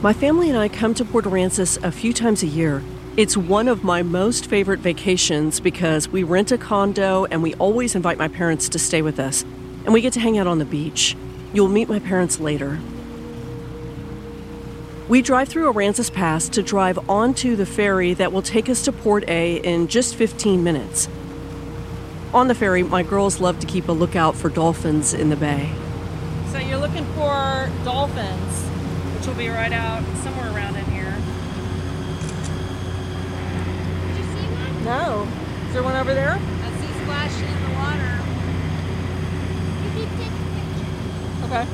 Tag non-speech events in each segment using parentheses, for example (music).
My family and I come to Port Aransas a few times a year. It's one of my most favorite vacations because we rent a condo and we always invite my parents to stay with us. And we get to hang out on the beach. You'll meet my parents later. We drive through Aransas Pass to drive onto the ferry that will take us to Port A in just 15 minutes. On the ferry, my girls love to keep a lookout for dolphins in the bay. So you're looking for dolphins, will be right out somewhere around in here. Did you see one? No. Is there one over there? I see splashing in the water. You keep taking pictures. Okay.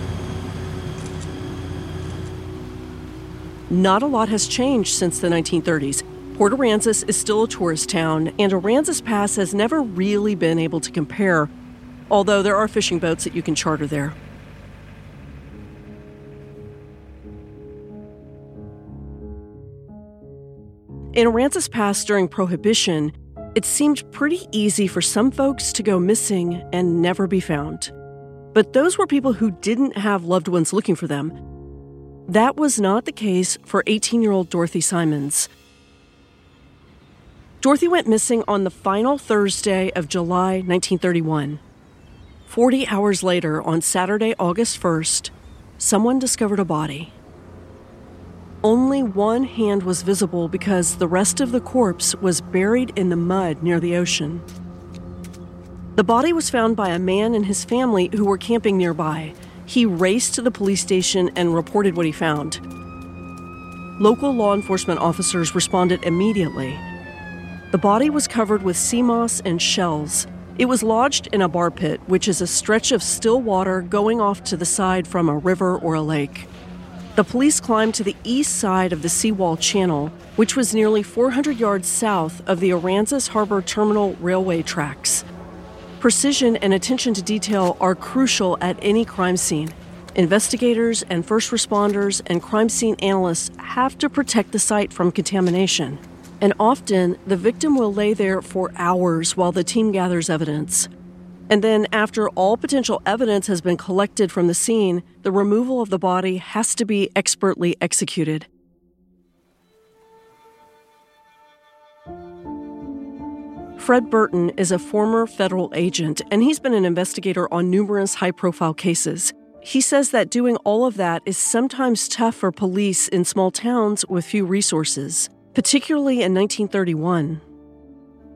Not a lot has changed since the 1930s. Port Aransas is still a tourist town, and Aransas Pass has never really been able to compare, although there are fishing boats that you can charter there. In Aransas Pass during Prohibition, it seemed pretty easy for some folks to go missing and never be found. But those were people who didn't have loved ones looking for them. That was not the case for 18 year old Dorothy Symons. Dorothy went missing on the final Thursday of July 1931. 40 hours later, on Saturday, August 1st, someone discovered a body. Only one hand was visible because the rest of the corpse was buried in the mud near the ocean. The body was found by a man and his family who were camping nearby. He raced to the police station and reported what he found. Local law enforcement officers responded immediately. The body was covered with sea moss and shells. It was lodged in a bar pit, which is a stretch of still water going off to the side from a river or a lake. The police climbed to the east side of the seawall channel, which was nearly 400 yards south of the Aransas Harbor Terminal railway tracks. Precision and attention to detail are crucial at any crime scene. Investigators and first responders and crime scene analysts have to protect the site from contamination. And often, the victim will lay there for hours while the team gathers evidence. And then, after all potential evidence has been collected from the scene, the removal of the body has to be expertly executed. Fred Burton is a former federal agent, and he's been an investigator on numerous high profile cases. He says that doing all of that is sometimes tough for police in small towns with few resources, particularly in 1931.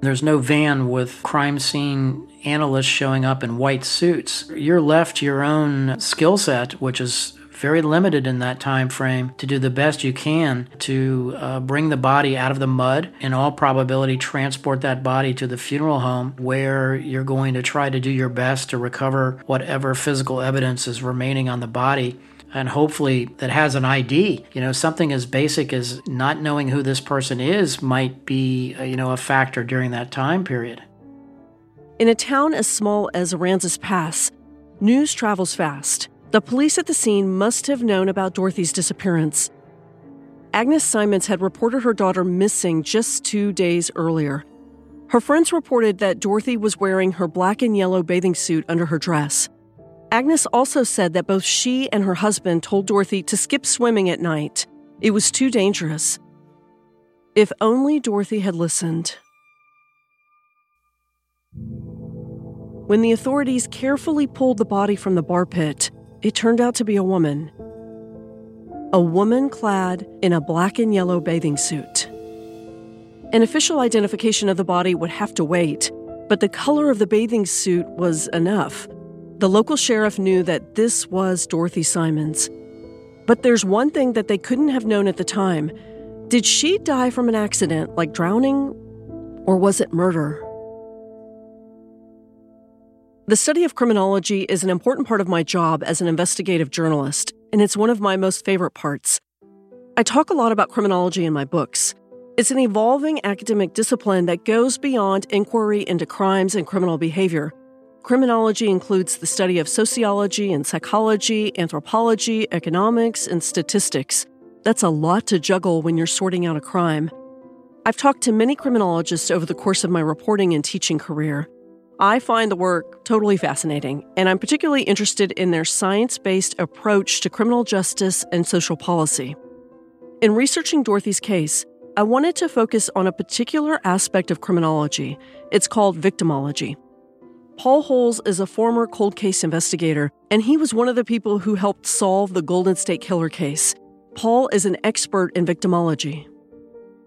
There's no van with crime scene analysts showing up in white suits. You're left your own skill set, which is very limited in that time frame to do the best you can to uh, bring the body out of the mud in all probability transport that body to the funeral home where you're going to try to do your best to recover whatever physical evidence is remaining on the body and hopefully that has an ID. You know, something as basic as not knowing who this person is might be, uh, you know, a factor during that time period. In a town as small as Aransas Pass, news travels fast. The police at the scene must have known about Dorothy's disappearance. Agnes Symons had reported her daughter missing just two days earlier. Her friends reported that Dorothy was wearing her black and yellow bathing suit under her dress. Agnes also said that both she and her husband told Dorothy to skip swimming at night. It was too dangerous. If only Dorothy had listened. When the authorities carefully pulled the body from the bar pit, it turned out to be a woman. A woman clad in a black and yellow bathing suit. An official identification of the body would have to wait, but the color of the bathing suit was enough. The local sheriff knew that this was Dorothy Symons. But there's one thing that they couldn't have known at the time. Did she die from an accident, like drowning, or was it murder? The study of criminology is an important part of my job as an investigative journalist, and it's one of my most favorite parts. I talk a lot about criminology in my books. It's an evolving academic discipline that goes beyond inquiry into crimes and criminal behavior. Criminology includes the study of sociology and psychology, anthropology, economics, and statistics. That's a lot to juggle when you're sorting out a crime. I've talked to many criminologists over the course of my reporting and teaching career. I find the work totally fascinating, and I'm particularly interested in their science based approach to criminal justice and social policy. In researching Dorothy's case, I wanted to focus on a particular aspect of criminology. It's called victimology. Paul Holes is a former cold case investigator, and he was one of the people who helped solve the Golden State Killer case. Paul is an expert in victimology.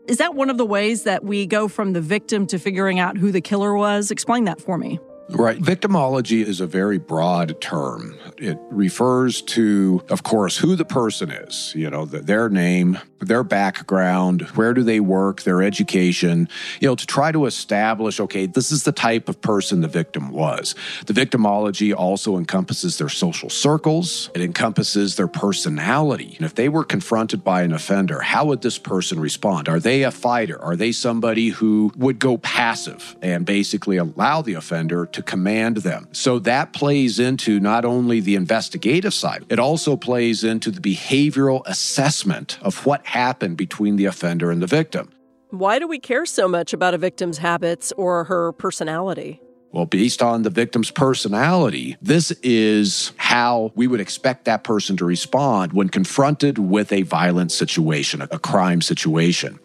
Is that one of the ways that we go from the victim to figuring out who the killer was? Explain that for me. Right. Victimology is a very broad term. It refers to, of course, who the person is, you know, the, their name, their background, where do they work, their education, you know, to try to establish, okay, this is the type of person the victim was. The victimology also encompasses their social circles, it encompasses their personality. And if they were confronted by an offender, how would this person respond? Are they a fighter? Are they somebody who would go passive and basically allow the offender to command them. So that plays into not only the investigative side, it also plays into the behavioral assessment of what happened between the offender and the victim. Why do we care so much about a victim's habits or her personality? Well, based on the victim's personality, this is how we would expect that person to respond when confronted with a violent situation, a crime situation.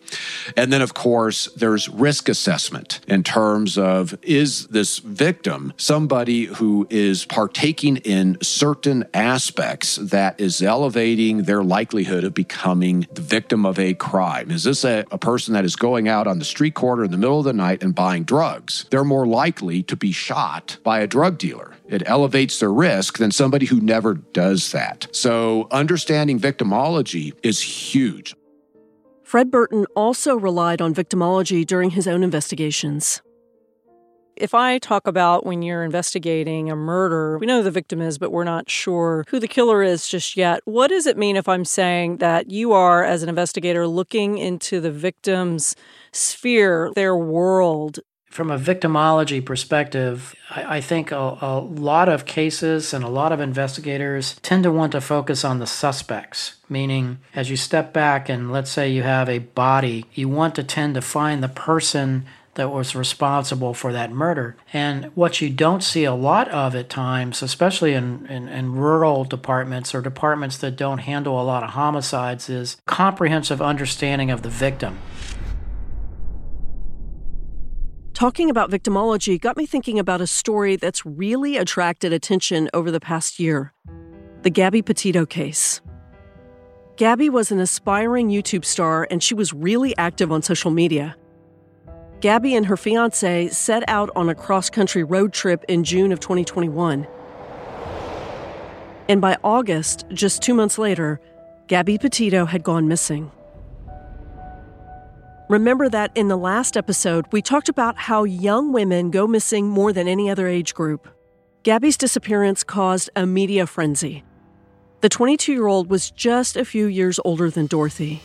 And then, of course, there's risk assessment in terms of is this victim somebody who is partaking in certain aspects that is elevating their likelihood of becoming the victim of a crime? Is this a, a person that is going out on the street corner in the middle of the night and buying drugs? They're more likely to be shot by a drug dealer. It elevates their risk than somebody who never does that. So, understanding victimology is huge. Fred Burton also relied on victimology during his own investigations. If I talk about when you're investigating a murder, we know the victim is, but we're not sure who the killer is just yet. What does it mean if I'm saying that you are, as an investigator, looking into the victim's sphere, their world? From a victimology perspective, I, I think a, a lot of cases and a lot of investigators tend to want to focus on the suspects, meaning as you step back and let's say you have a body, you want to tend to find the person that was responsible for that murder. And what you don't see a lot of at times, especially in, in, in, rural departments or departments that don't handle a lot of homicides, is comprehensive understanding of the victim. Talking about victimology got me thinking about a story that's really attracted attention over the past year the Gabby Petito case. Gabby was an aspiring YouTube star and she was really active on social media. Gabby and her fiance set out on a cross country road trip in June of 2021. And by August, just two months later, Gabby Petito had gone missing. Remember that in the last episode, we talked about how young women go missing more than any other age group. Gabby's disappearance caused a media frenzy. The 22 year old was just a few years older than Dorothy.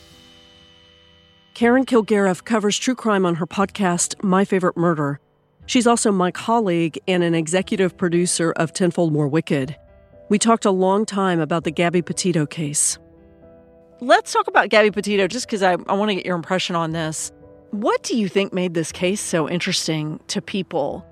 Karen Kilgariff covers true crime on her podcast, My Favorite Murder. She's also my colleague and an executive producer of Tenfold More Wicked. We talked a long time about the Gabby Petito case. Let's talk about Gabby Petito just because I, I want to get your impression on this. What do you think made this case so interesting to people?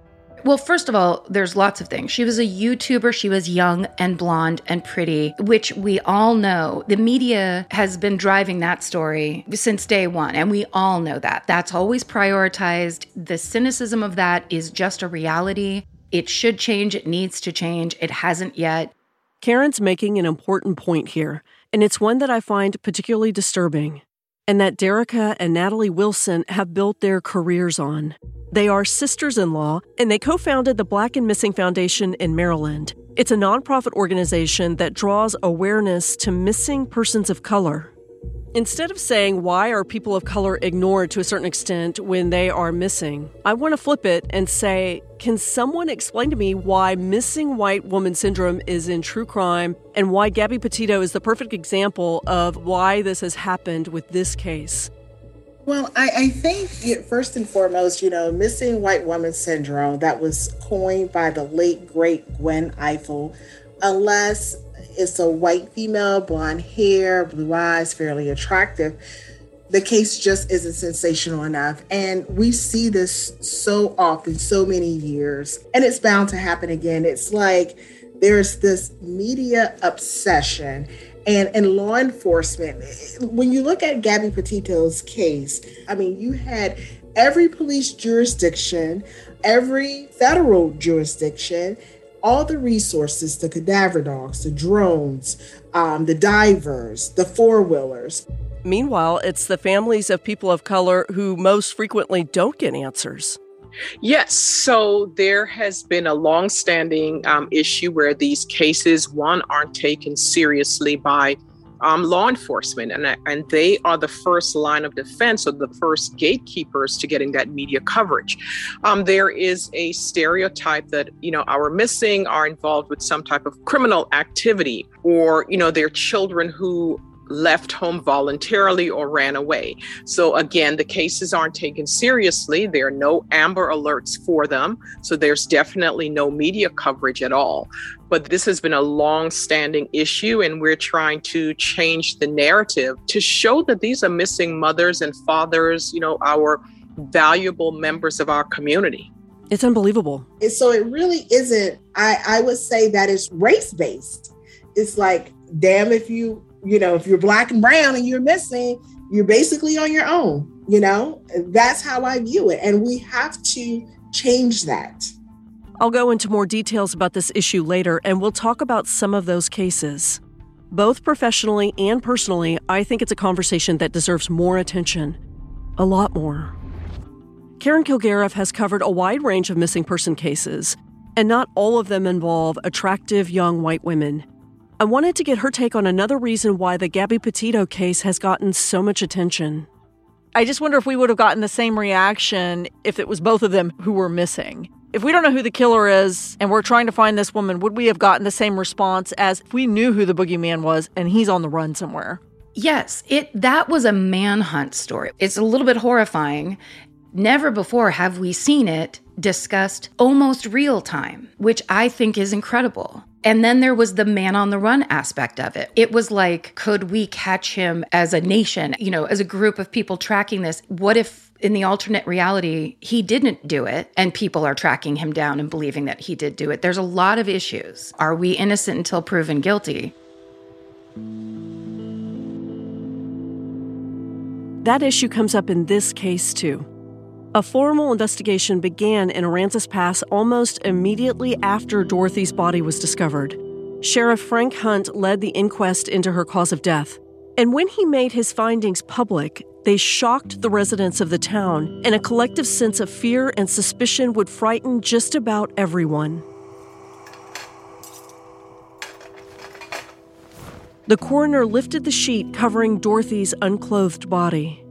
Well, first of all, there's lots of things. She was a YouTuber. She was young and blonde and pretty, which we all know. The media has been driving that story since day one, and we all know that. That's always prioritized. The cynicism of that is just a reality. It should change. It needs to change. It hasn't yet. Karen's making an important point here, and it's one that I find particularly disturbing, and that Derrica and Natalie Wilson have built their careers on. They are sisters in law, and they co founded the Black and Missing Foundation in Maryland. It's a nonprofit organization that draws awareness to missing persons of color. Instead of saying, why are people of color ignored to a certain extent when they are missing, I want to flip it and say, can someone explain to me why missing white woman syndrome is in true crime and why Gabby Petito is the perfect example of why this has happened with this case? Well, I, I think it, first and foremost, you know, missing white woman syndrome that was coined by the late great Gwen Ifill, unless it's a white female, blonde hair, blue eyes, fairly attractive. The case just isn't sensational enough. And we see this so often, so many years, and it's bound to happen again. It's like there's this media obsession and in law enforcement when you look at gabby petito's case i mean you had every police jurisdiction every federal jurisdiction all the resources the cadaver dogs the drones um, the divers the four-wheelers meanwhile it's the families of people of color who most frequently don't get answers Yes. So there has been a long-standing um, issue where these cases, one, aren't taken seriously by um, law enforcement, and and they are the first line of defense or the first gatekeepers to getting that media coverage. Um, there is a stereotype that you know our missing are involved with some type of criminal activity, or you know they're children who left home voluntarily or ran away. So, again, the cases aren't taken seriously. There are no Amber alerts for them. So, there's definitely no media coverage at all. But this has been a long standing issue, and we're trying to change the narrative to show that these are missing mothers and fathers, you know, our valuable members of our community. It's unbelievable. So, it really isn't, I, I would say that it's race based. It's like, damn if you you know, if you're black and brown and you're missing, you're basically on your own, you know? That's how I view it. And we have to change that. I'll go into more details about this issue later, and we'll talk about some of those cases. Both professionally and personally, I think it's a conversation that deserves more attention. A lot more. Karen Kilgariff has covered a wide range of missing person cases, and not all of them involve attractive young white women. I wanted to get her take on another reason why the Gabby Petito case has gotten so much attention. I just wonder if we would have gotten the same reaction if it was both of them who were missing. If we don't know who the killer is and we're trying to find this woman, would we have gotten the same response as if we knew who the boogeyman was and he's on the run somewhere? Yes, it that was a manhunt story. It's a little bit horrifying. Never before have we seen it discussed almost real time, which I think is incredible. And then there was the man on the run aspect of it. It was like, could we catch him as a nation, you know, as a group of people tracking this? What if in the alternate reality, he didn't do it and people are tracking him down and believing that he did do it? There's a lot of issues. Are we innocent until proven guilty? That issue comes up in this case, too. A formal investigation began in Aransas Pass almost immediately after Dorothy's body was discovered. Sheriff Frank Hunt led the inquest into her cause of death. And when he made his findings public, they shocked the residents of the town, and a collective sense of fear and suspicion would frighten just about everyone. The coroner lifted the sheet covering Dorothy's unclothed body.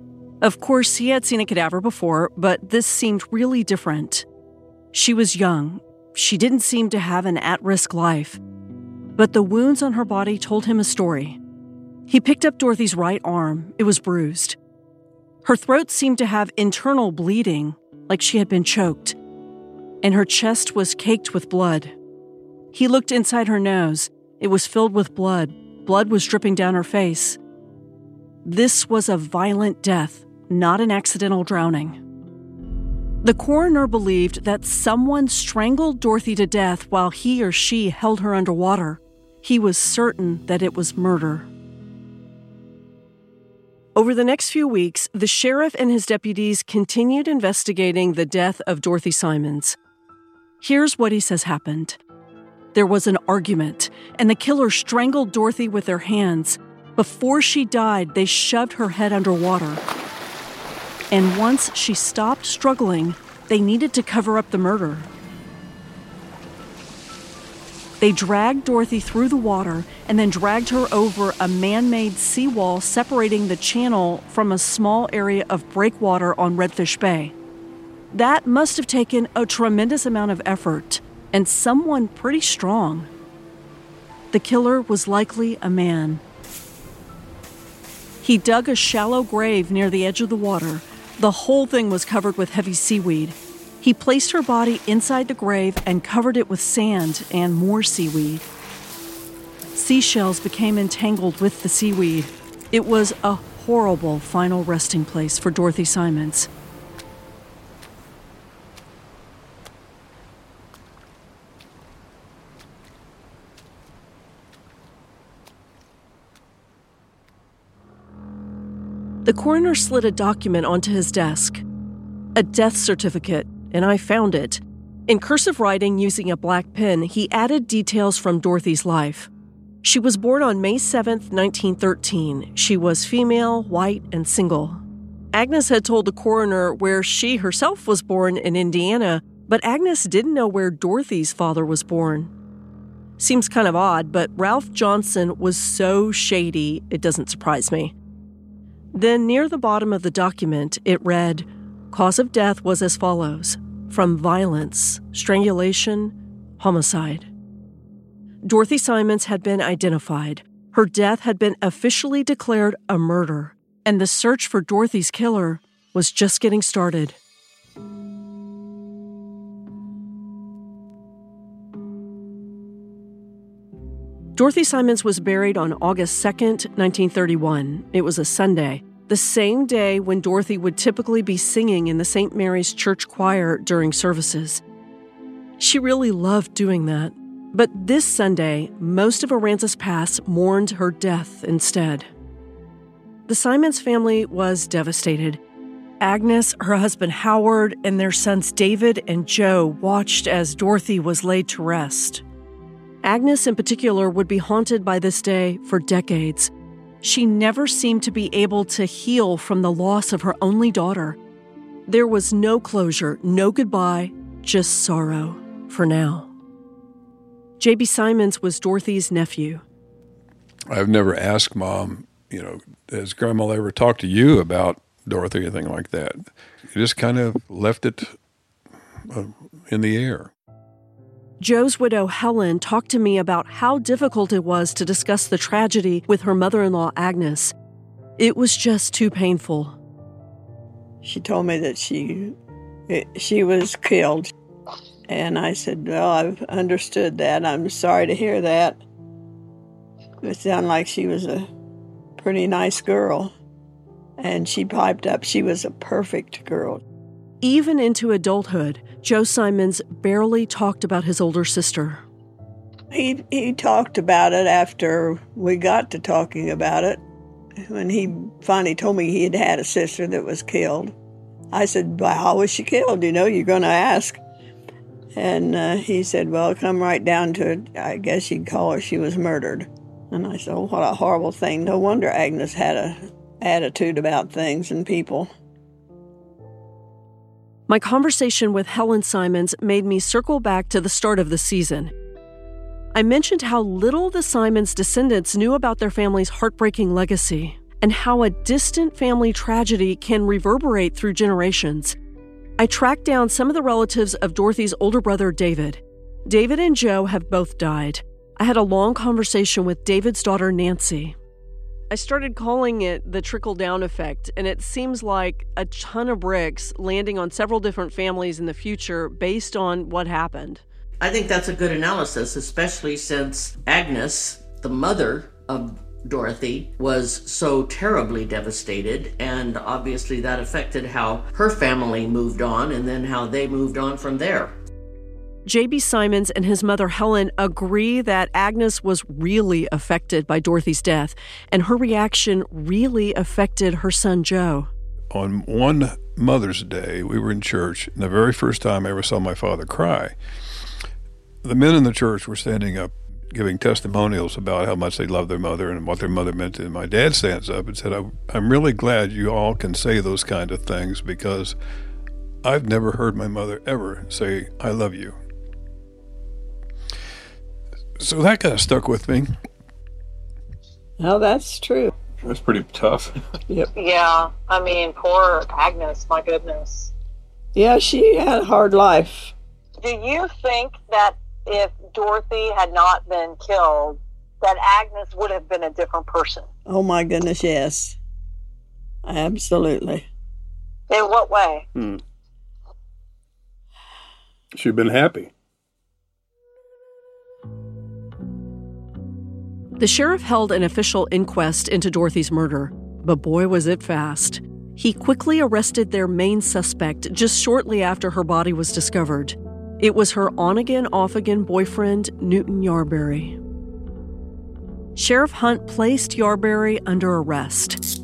Of course, he had seen a cadaver before, but this seemed really different. She was young. She didn't seem to have an at risk life. But the wounds on her body told him a story. He picked up Dorothy's right arm, it was bruised. Her throat seemed to have internal bleeding, like she had been choked, and her chest was caked with blood. He looked inside her nose. It was filled with blood. Blood was dripping down her face. This was a violent death not an accidental drowning. The coroner believed that someone strangled Dorothy to death while he or she held her underwater. He was certain that it was murder. Over the next few weeks, the sheriff and his deputies continued investigating the death of Dorothy Symons. Here's what he says happened there was an argument, and the killer strangled Dorothy with their hands. Before she died, they shoved her head underwater. And once she stopped struggling, they needed to cover up the murder. They dragged Dorothy through the water and then dragged her over a man made seawall separating the channel from a small area of breakwater on Redfish Bay. That must have taken a tremendous amount of effort and someone pretty strong. The killer was likely a man. He dug a shallow grave near the edge of the water. The whole thing was covered with heavy seaweed. He placed her body inside the grave and covered it with sand and more seaweed. Seashells became entangled with the seaweed. It was a horrible final resting place for Dorothy Symons. The coroner slid a document onto his desk a death certificate and I found it. In cursive writing using a black pen, he added details from Dorothy's life. She was born on May 7, 1913. She was female, white, and single. Agnes had told the coroner where she herself was born in Indiana, but Agnes didn't know where Dorothy's father was born. Seems kind of odd, but Ralph Johnson was so shady, it doesn't surprise me. Then, near the bottom of the document, it read, Cause of death was as follows from violence, strangulation, homicide. Dorothy Symons had been identified. Her death had been officially declared a murder, and the search for Dorothy's killer was just getting started. Dorothy Symons was buried on August 2nd, 1931. It was a Sunday the same day when Dorothy would typically be singing in the St. Mary's Church choir during services. She really loved doing that. But this Sunday, most of Aransas Pass mourned her death instead. The Symons family was devastated. Agnes, her husband Howard, and their sons David and Joe watched as Dorothy was laid to rest. Agnes, in particular, would be haunted by this day for decades. She never seemed to be able to heal from the loss of her only daughter. There was no closure, no goodbye, just sorrow for now. J.B. Symons was Dorothy's nephew. I've never asked mom, you know, has grandma ever talked to you about Dorothy or anything like that? You just kind of left it uh, in the air. Joe's widow, Helen, talked to me about how difficult it was to discuss the tragedy with her mother in law, Agnes. It was just too painful. She told me that she eh, she was killed. And I said, Well, I've understood that. I'm sorry to hear that. It sounded like she was a pretty nice girl. And she piped up she was a perfect girl. Even into adulthood, Joe Symons barely talked about his older sister. He he talked about it after we got to talking about it. When he finally told me he had had a sister that was killed, I said, well, "How was she killed? You know, you're going to ask." And uh, he said, "Well, come right down to it. I guess you'd call her she was murdered." And I said, oh, "What a horrible thing! No wonder Agnes had a attitude about things and people." My conversation with Helen Symons made me circle back to the start of the season. I mentioned how little the Symons descendants knew about their family's heartbreaking legacy and how a distant family tragedy can reverberate through generations. I tracked down some of the relatives of Dorothy's older brother, David. David and Joe have both died. I had a long conversation with David's daughter, Nancy. I started calling it the trickle down effect, and it seems like a ton of bricks landing on several different families in the future based on what happened. I think that's a good analysis, especially since Agnes, the mother of Dorothy was so terribly devastated, and obviously that affected how her family moved on and then how they moved on from there. J.B. Symons and his mother Helen agree that Agnes was really affected by Dorothy's death, and her reaction really affected her son Joe. On one Mother's Day, we were in church, and the very first time I ever saw my father cry, the men in the church were standing up giving testimonials about how much they loved their mother and what their mother meant to them. My dad stands up and said, I'm really glad you all can say those kind of things because I've never heard my mother ever say, I love you. So that kind of stuck with me. Oh, that's true. That's pretty tough. Yep. Yeah, I mean, poor Agnes, my goodness. Yeah, she had a hard life. Do you think that if Dorothy had not been killed, that Agnes would have been a different person? Oh my goodness, yes. Absolutely. In what way? Hmm. She'd been happy. The sheriff held an official inquest into Dorothy's murder, but boy was it fast. He quickly arrested their main suspect just shortly after her body was discovered. It was her on again, off again boyfriend, Newton Yarberry. Sheriff Hunt placed Yarberry under arrest.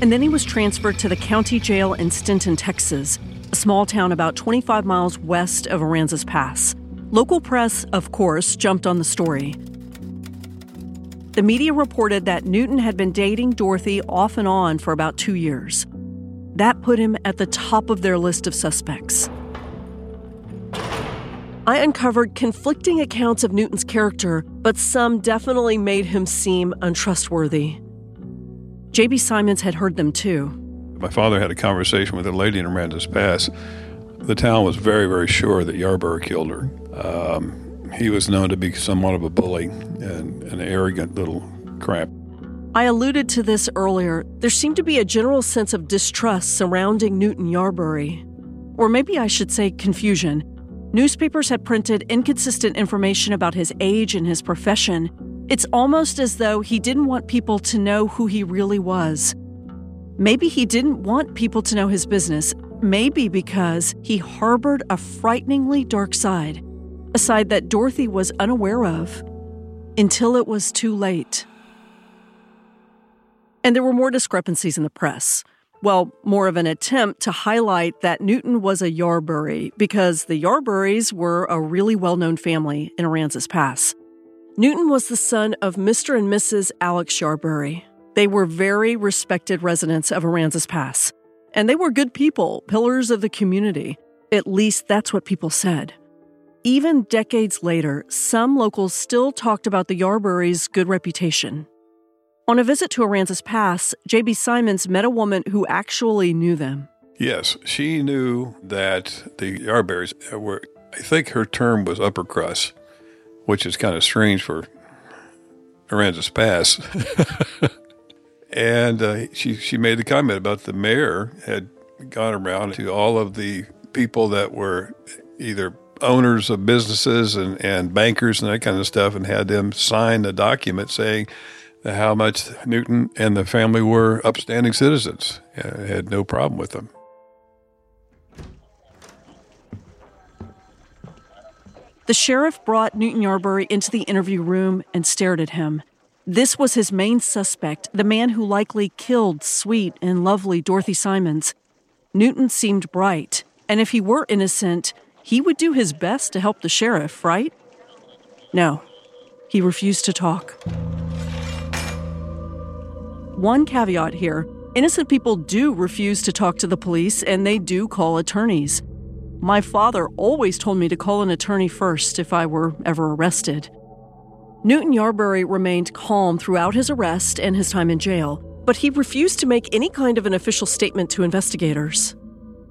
And then he was transferred to the county jail in Sinton, Texas, a small town about 25 miles west of Aransas Pass. Local press, of course, jumped on the story. The media reported that Newton had been dating Dorothy off and on for about two years. That put him at the top of their list of suspects. I uncovered conflicting accounts of Newton's character, but some definitely made him seem untrustworthy. J.B. Symons had heard them too. My father had a conversation with a lady in Aransas Pass. The town was very, very sure that Yarborough killed her. Um, he was known to be somewhat of a bully and an arrogant little crap. I alluded to this earlier. There seemed to be a general sense of distrust surrounding Newton Yarberry. Or maybe I should say confusion. Newspapers had printed inconsistent information about his age and his profession. It's almost as though he didn't want people to know who he really was. Maybe he didn't want people to know his business, maybe because he harbored a frighteningly dark side a side that Dorothy was unaware of until it was too late. And there were more discrepancies in the press. Well, more of an attempt to highlight that Newton was a Yarbury because the Yarburys were a really well known family in Aransas Pass. Newton was the son of Mr. and Mrs. Alex Yarbury. They were very respected residents of Aransas Pass. And they were good people, pillars of the community. At least that's what people said. Even decades later, some locals still talked about the Yarburys' good reputation. On a visit to Aransas Pass, J.B. Symons met a woman who actually knew them. Yes, she knew that the Yarburys were, I think her term was upper crust, which is kind of strange for Aransas Pass. (laughs) and uh, she, she made the comment about the mayor had gone around to all of the people that were either owners of businesses and, and bankers and that kind of stuff and had them sign a document saying how much Newton and the family were upstanding citizens. Uh, had no problem with them. The sheriff brought Newton Yarberry into the interview room and stared at him. This was his main suspect, the man who likely killed sweet and lovely Dorothy Symons. Newton seemed bright, and if he were innocent, he would do his best to help the sheriff, right? No, he refused to talk. One caveat here innocent people do refuse to talk to the police and they do call attorneys. My father always told me to call an attorney first if I were ever arrested. Newton Yarbury remained calm throughout his arrest and his time in jail, but he refused to make any kind of an official statement to investigators.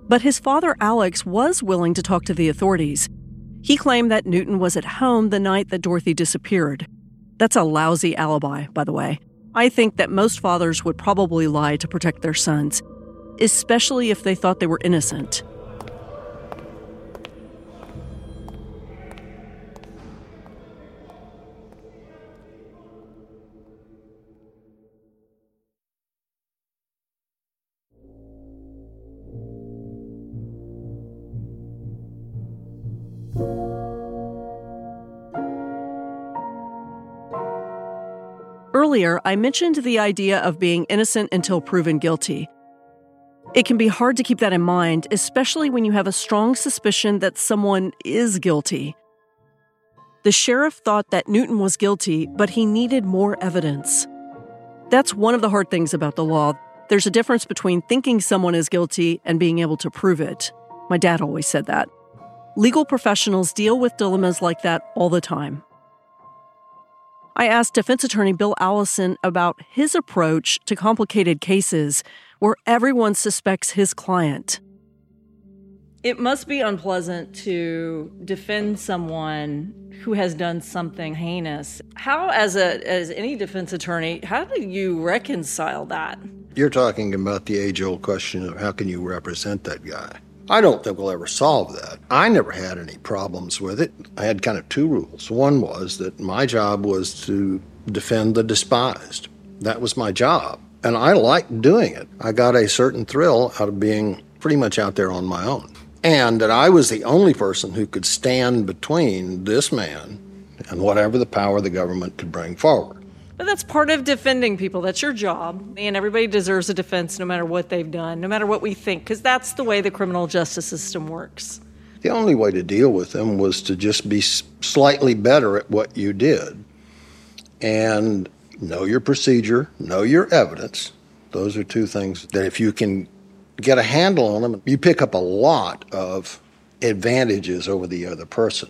But his father, Alex, was willing to talk to the authorities. He claimed that Newton was at home the night that Dorothy disappeared. That's a lousy alibi, by the way. I think that most fathers would probably lie to protect their sons, especially if they thought they were innocent. Earlier, I mentioned the idea of being innocent until proven guilty. It can be hard to keep that in mind, especially when you have a strong suspicion that someone is guilty. The sheriff thought that Newton was guilty, but he needed more evidence. That's one of the hard things about the law. There's a difference between thinking someone is guilty and being able to prove it. My dad always said that. Legal professionals deal with dilemmas like that all the time. I asked defense attorney Bill Allison about his approach to complicated cases where everyone suspects his client. It must be unpleasant to defend someone who has done something heinous. How, as a as any defense attorney, how do you reconcile that? You're talking about the age-old question of how can you represent that guy. I don't think we'll ever solve that. I never had any problems with it. I had kind of two rules. One was that my job was to defend the despised. That was my job. And I liked doing it. I got a certain thrill out of being pretty much out there on my own. And that I was the only person who could stand between this man and whatever the power the government could bring forward. But that's part of defending people. That's your job. And everybody deserves a defense no matter what they've done, no matter what we think, because that's the way the criminal justice system works. The only way to deal with them was to just be slightly better at what you did and know your procedure, know your evidence. Those are two things that if you can get a handle on them, you pick up a lot of advantages over the other person.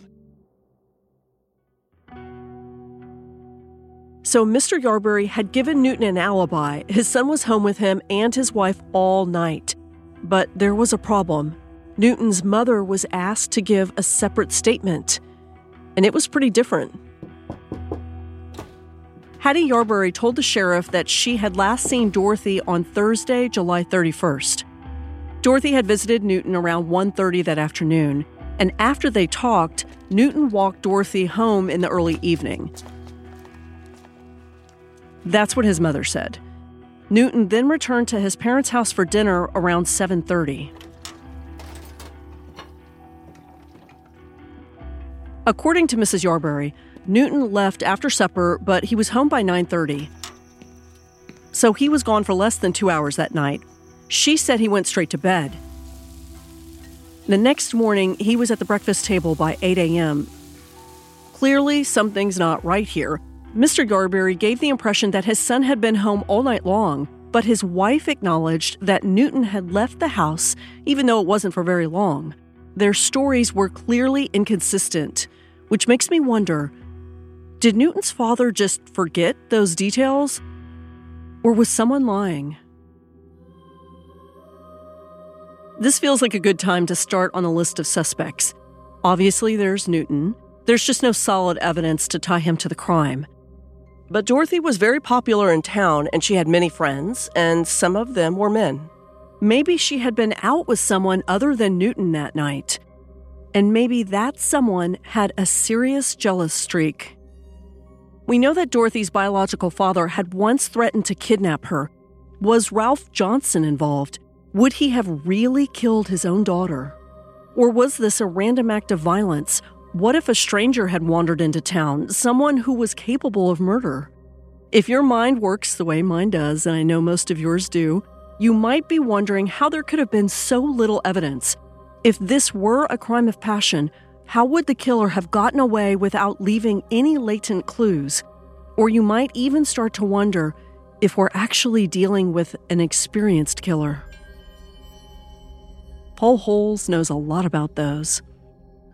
So Mr. Yarbury had given Newton an alibi. His son was home with him and his wife all night. But there was a problem. Newton's mother was asked to give a separate statement, and it was pretty different. Hattie Yarbury told the sheriff that she had last seen Dorothy on Thursday, July 31st. Dorothy had visited Newton around 1:30 that afternoon, and after they talked, Newton walked Dorothy home in the early evening. That's what his mother said. Newton then returned to his parents' house for dinner around 7:30. According to Mrs. Yarbury, Newton left after supper, but he was home by 9:30. So he was gone for less than 2 hours that night. She said he went straight to bed. The next morning, he was at the breakfast table by 8 a.m. Clearly, something's not right here. Mr. Yarbury gave the impression that his son had been home all night long, but his wife acknowledged that Newton had left the house, even though it wasn't for very long. Their stories were clearly inconsistent, which makes me wonder did Newton's father just forget those details? Or was someone lying? This feels like a good time to start on a list of suspects. Obviously, there's Newton. There's just no solid evidence to tie him to the crime. But Dorothy was very popular in town and she had many friends, and some of them were men. Maybe she had been out with someone other than Newton that night. And maybe that someone had a serious jealous streak. We know that Dorothy's biological father had once threatened to kidnap her. Was Ralph Johnson involved? Would he have really killed his own daughter? Or was this a random act of violence what if a stranger had wandered into town, someone who was capable of murder? If your mind works the way mine does, and I know most of yours do, you might be wondering how there could have been so little evidence. If this were a crime of passion, how would the killer have gotten away without leaving any latent clues? Or you might even start to wonder if we're actually dealing with an experienced killer. Paul Holes knows a lot about those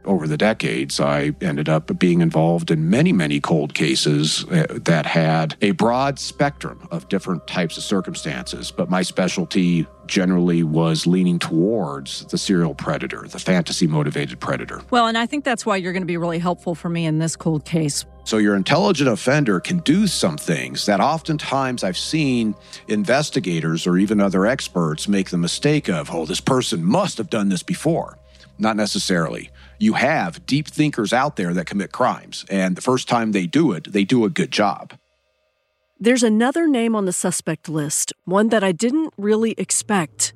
over the decades, I ended up being involved in many, many cold cases uh, that had a broad spectrum of different types of circumstances. But my specialty generally was leaning towards the serial predator, the fantasy motivated predator. Well, and I think that's why you're going to be really helpful for me in this cold case. So, your intelligent offender can do some things that oftentimes I've seen investigators or even other experts make the mistake of, oh, this person must have done this before. Not necessarily you have deep thinkers out there that commit crimes. And the first time they do it, they do a good job. There's another name on the suspect list, one that I didn't really expect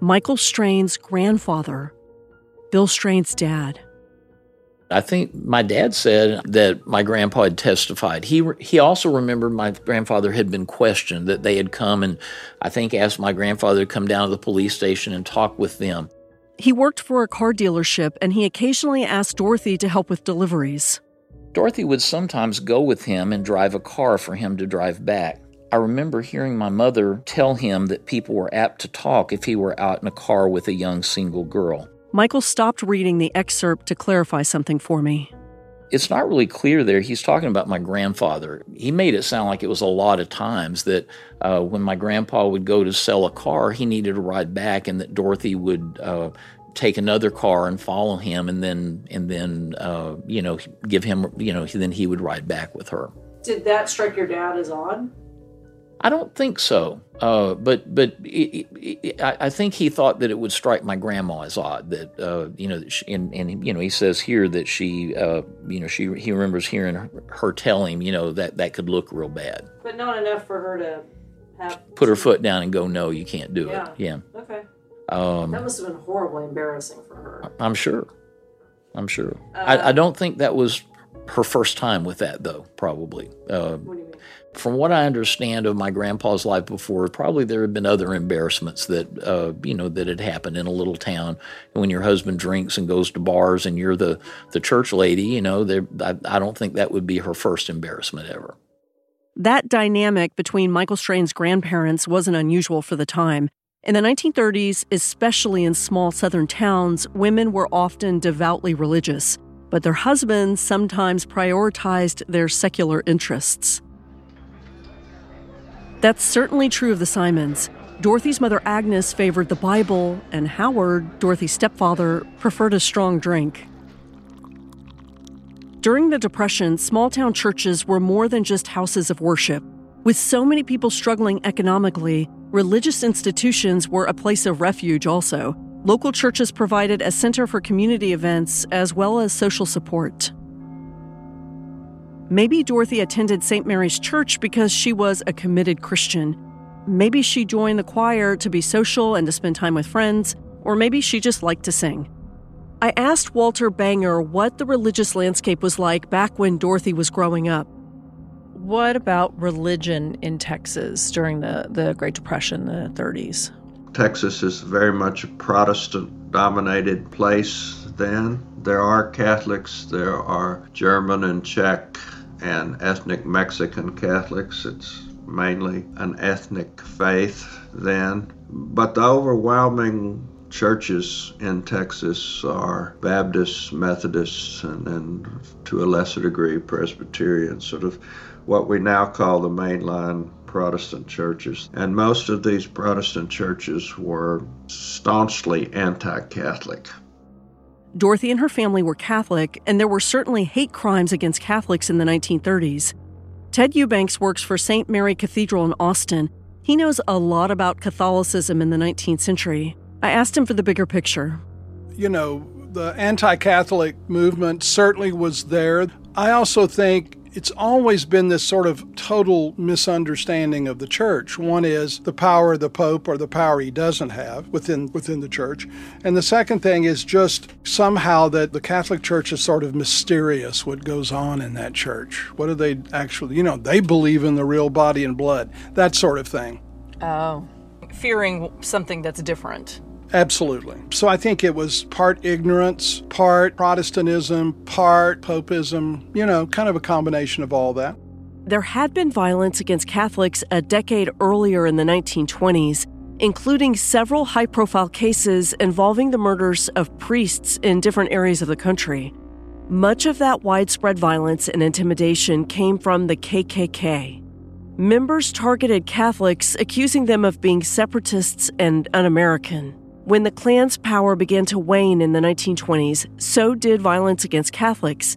Michael Strain's grandfather, Bill Strain's dad. I think my dad said that my grandpa had testified. He he also remembered my grandfather had been questioned that they had come and I think asked my grandfather to come down to the police station and talk with them. He worked for a car dealership and he occasionally asked Dorothy to help with deliveries. Dorothy would sometimes go with him and drive a car for him to drive back. I remember hearing my mother tell him that people were apt to talk if he were out in a car with a young single girl. Michael stopped reading the excerpt to clarify something for me. It's not really clear there. He's talking about my grandfather. He made it sound like it was a lot of times that uh, when my grandpa would go to sell a car, he needed to ride back, and that Dorothy would uh, take another car and follow him, and then and then uh, you know give him you know then he would ride back with her. Did that strike your dad as odd? I don't think so. Uh, but but it, it, it, I think he thought that it would strike my grandma as odd that uh, you know she, and, and you know he says here that she uh, you know she he remembers hearing her, her, tell him you know that that could look real bad. But not enough for her to have put her foot down and go no you can't do yeah. it. Yeah. Okay. Um, that must have been horribly embarrassing for her. I'm sure. I'm sure. Uh, I, I, don't think that was her first time with that though. Probably. Uh, what do you mean? From what I understand of my grandpa's life before, probably there had been other embarrassments that uh, you know that had happened in a little town. When your husband drinks and goes to bars, and you're the the church lady, you know, I, I don't think that would be her first embarrassment ever. That dynamic between Michael Strain's grandparents wasn't unusual for the time. In the 1930s, especially in small southern towns, women were often devoutly religious, but their husbands sometimes prioritized their secular interests. That's certainly true of the Symons. Dorothy's mother Agnes favored the Bible, and Howard, Dorothy's stepfather, preferred a strong drink. During the Depression, small town churches were more than just houses of worship. With so many people struggling economically, religious institutions were a place of refuge also. Local churches provided a center for community events as well as social support. Maybe Dorothy attended St. Mary's Church because she was a committed Christian. Maybe she joined the choir to be social and to spend time with friends, or maybe she just liked to sing. I asked Walter Buenger what the religious landscape was like back when Dorothy was growing up. What about religion in Texas during the, the Great Depression, the 30s? Texas is very much a Protestant dominated place then. There are Catholics, there are German and Czech and ethnic Mexican Catholics. It's mainly an ethnic faith then. But the overwhelming churches in Texas are Baptists, Methodists, and to a lesser degree Presbyterian, sort of what we now call the mainline Protestant churches. And most of these Protestant churches were staunchly anti Catholic. Dorothy and her family were Catholic, and there were certainly hate crimes against Catholics in the 1930s. Ted Eubanks works for St. Mary Cathedral in Austin. He knows a lot about Catholicism in the 19th century. I asked him for the bigger picture. You know, the anti Catholic movement certainly was there. I also think it's always been this sort of total misunderstanding of the church. One is the power of the pope or the power he doesn't have within within the church. And the second thing is just somehow that the Catholic Church is sort of mysterious what goes on in that church. What do they actually, you know, they believe in the real body and blood. That sort of thing. Oh. Fearing something that's different. Absolutely. So I think it was part ignorance, part Protestantism, part Popism, you know, kind of a combination of all that. There had been violence against Catholics a decade earlier in the 1920s, including several high profile cases involving the murders of priests in different areas of the country. Much of that widespread violence and intimidation came from the KKK. Members targeted Catholics, accusing them of being separatists and un American. When the Klan's power began to wane in the 1920s, so did violence against Catholics.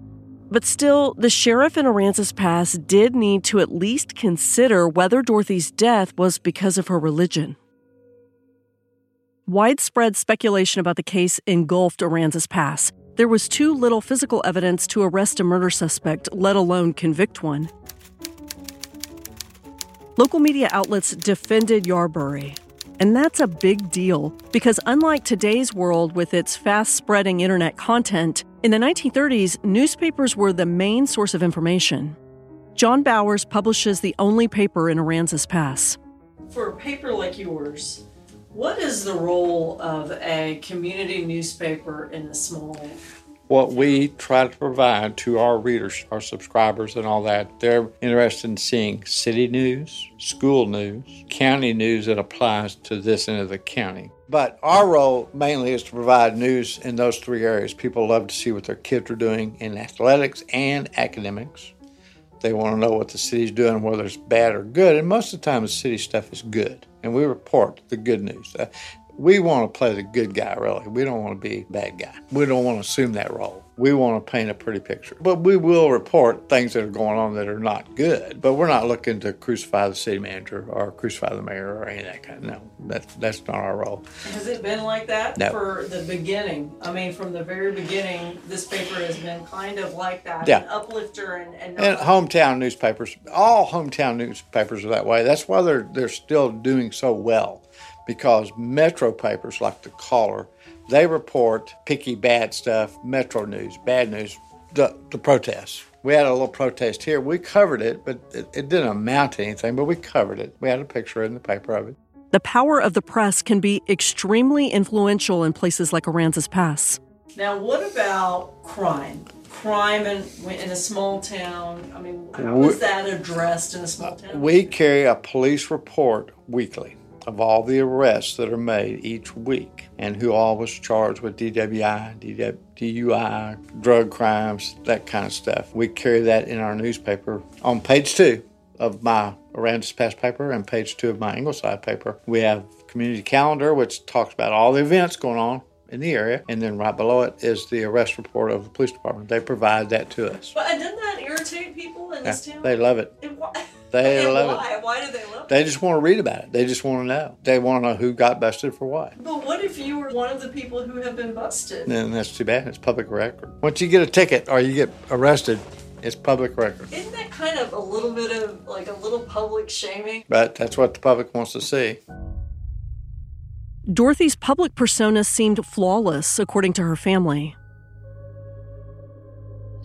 But still, the sheriff in Aransas Pass did need to at least consider whether Dorothy's death was because of her religion. Widespread speculation about the case engulfed Aransas Pass. There was too little physical evidence to arrest a murder suspect, let alone convict one. Local media outlets defended Yarbury, and that's a big deal because, unlike today's world with its fast spreading internet content, In the 1930s, newspapers were the main source of information. John Bowers publishes the only paper in Aransas Pass. For a paper like yours, what is the role of a community newspaper in a small what we try to provide to our readers, our subscribers, and all that. They're interested in seeing city news, school news, county news that applies to this end of the county. But our role mainly is to provide news in those three areas. People love to see what their kids are doing in athletics and academics. They want to know what the city's doing, whether it's bad or good. And most of the time, the city stuff is good. And we report the good news. Uh, We want to play the good guy, really. We don't want to be bad guy. We don't want to assume that role. We want to paint a pretty picture. But we will report things that are going on that are not good. But we're not looking to crucify the city manager or crucify the mayor or any of that kind. Of, no, that's that's not our role. Has it been like that no. for the beginning? I mean, from the very beginning, this paper has been kind of like that, yeah. an uplifter and and, and hometown newspapers. All hometown newspapers are that way. That's why they're they're still doing so well because metro papers like the Caller, they report picky bad stuff, metro news, bad news, the, the protests. We had a little protest here. We covered it, but it, it didn't amount to anything, but we covered it. We had a picture in the paper of it. The power of the press can be extremely influential in places like Aransas Pass. Now, what about crime? Crime in, in a small town. I mean, how is that addressed in a small town? We carry a police report weekly of all the arrests that are made each week and who all was charged with DWI, DUI, drug crimes, that kind of stuff. We carry that in our newspaper on page two of my Aransas Pass paper and page two of my Ingleside paper. We have community calendar, which talks about all the events going on in the area, and then right below it is the arrest report of the police department. They provide that to us. But doesn't that irritate people in this yeah, town? They love it. it (laughs) they and love why? it. Why do they love it? They just want to read about it. They just want to know. They want to know who got busted for what. But what if you were one of the people who have been busted? Then that's too bad. It's public record. Once you get a ticket or you get arrested, it's public record. Isn't that kind of a little bit of like a little public shaming? But that's what the public wants to see. Dorothy's public persona seemed flawless, according to her family.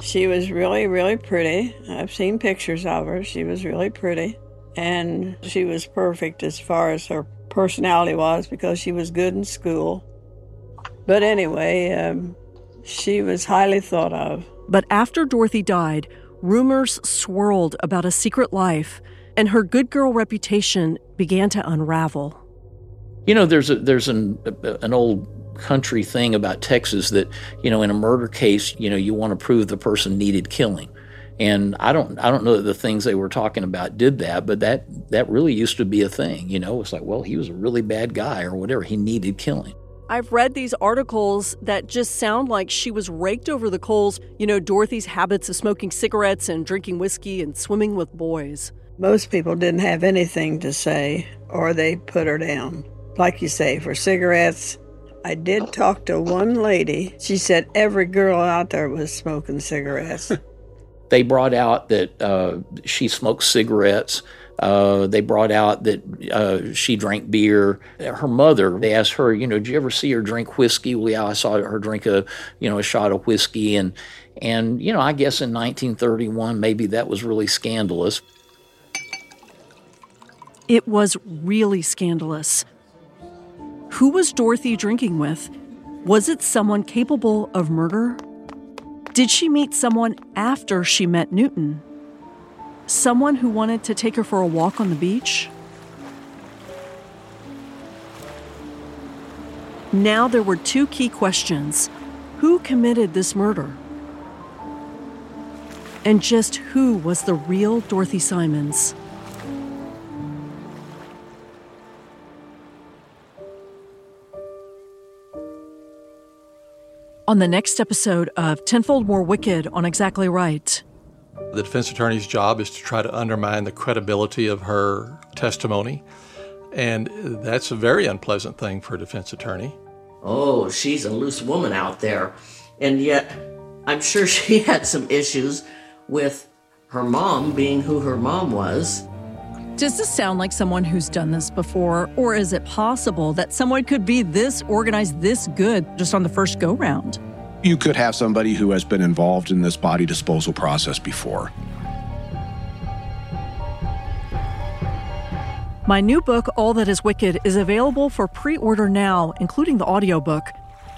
She was really, really pretty. I've seen pictures of her. She was really pretty. And she was perfect as far as her personality was because she was good in school. But anyway, um, she was highly thought of. But after Dorothy died, rumors swirled about a secret life, and her good girl reputation began to unravel. You know, there's a, there's an an old country thing about Texas that you know in a murder case, you know, you want to prove the person needed killing. And I don't I don't know that the things they were talking about did that, but that that really used to be a thing. You know, it's like, well, he was a really bad guy or whatever. He needed killing. I've read these articles that just sound like she was raked over the coals. You know, Dorothy's habits of smoking cigarettes and drinking whiskey and swimming with boys. Most people didn't have anything to say, or they put her down. Like you say, for cigarettes, I did talk to one lady. She said every girl out there was smoking cigarettes. (laughs) they brought out that uh, she smoked cigarettes. Uh, they brought out that uh, she drank beer. Her mother, they asked her, you know, did you ever see her drink whiskey? Well, yeah, I saw her drink a, you know, a shot of whiskey, and and you know, I guess in 1931, maybe that was really scandalous. It was really scandalous. Who was Dorothy drinking with? Was it someone capable of murder? Did she meet someone after she met Newton? Someone who wanted to take her for a walk on the beach? Now there were two key questions Who committed this murder? And just who was the real Dorothy Symons? On the next episode of Tenfold More Wicked on Exactly Right. The defense attorney's job is to try to undermine the credibility of her testimony. And that's a very unpleasant thing for a defense attorney. Oh, she's a loose woman out there. And yet, I'm sure (laughs) she had some issues with her mom being who her mom was. Does this sound like someone who's done this before, or is it possible that someone could be this organized, this good just on the first go round? You could have somebody who has been involved in this body disposal process before. My new book, All That Is Wicked, is available for pre order now, including the audiobook.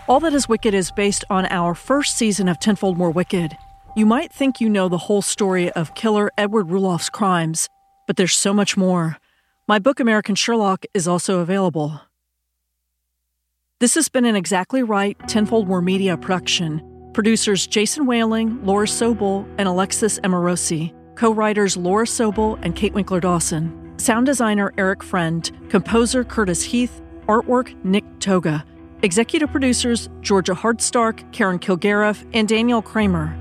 All That Is Wicked is based on our first season of Tenfold More Wicked. You might think you know the whole story of killer Edward Ruloff's crimes, but there's so much more. My book, American Sherlock, is also available. This has been an Exactly Right Tenfold More Media production. Producers Jason Whaling, Laura Sobel, and Alexis Amorosi. Co writers Laura Sobel and Kate Winkler Dawson. Sound designer Eric Friend. Composer Curtis Heath. Artwork Nick Toga. Executive producers Georgia Hardstark, Karen Kilgariff, and Danielle Kramer.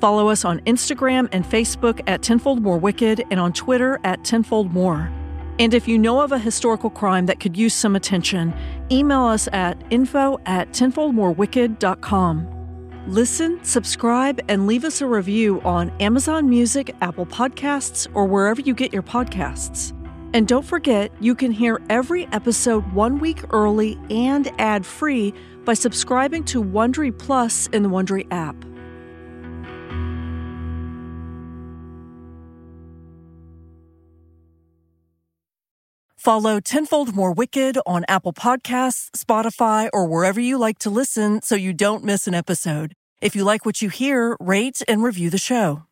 Follow us on Instagram and Facebook at Tenfold More Wicked and on Twitter at Tenfold More. And if you know of a historical crime that could use some attention, email us at info at tenfoldmorewicked.com. Listen, subscribe, and leave us a review on Amazon Music, Apple Podcasts, or wherever you get your podcasts. And don't forget, you can hear every episode one week early and ad free by subscribing to Wondery Plus in the Wondery app. Follow Tenfold More Wicked on Apple Podcasts, Spotify, or wherever you like to listen so you don't miss an episode. If you like what you hear, rate and review the show.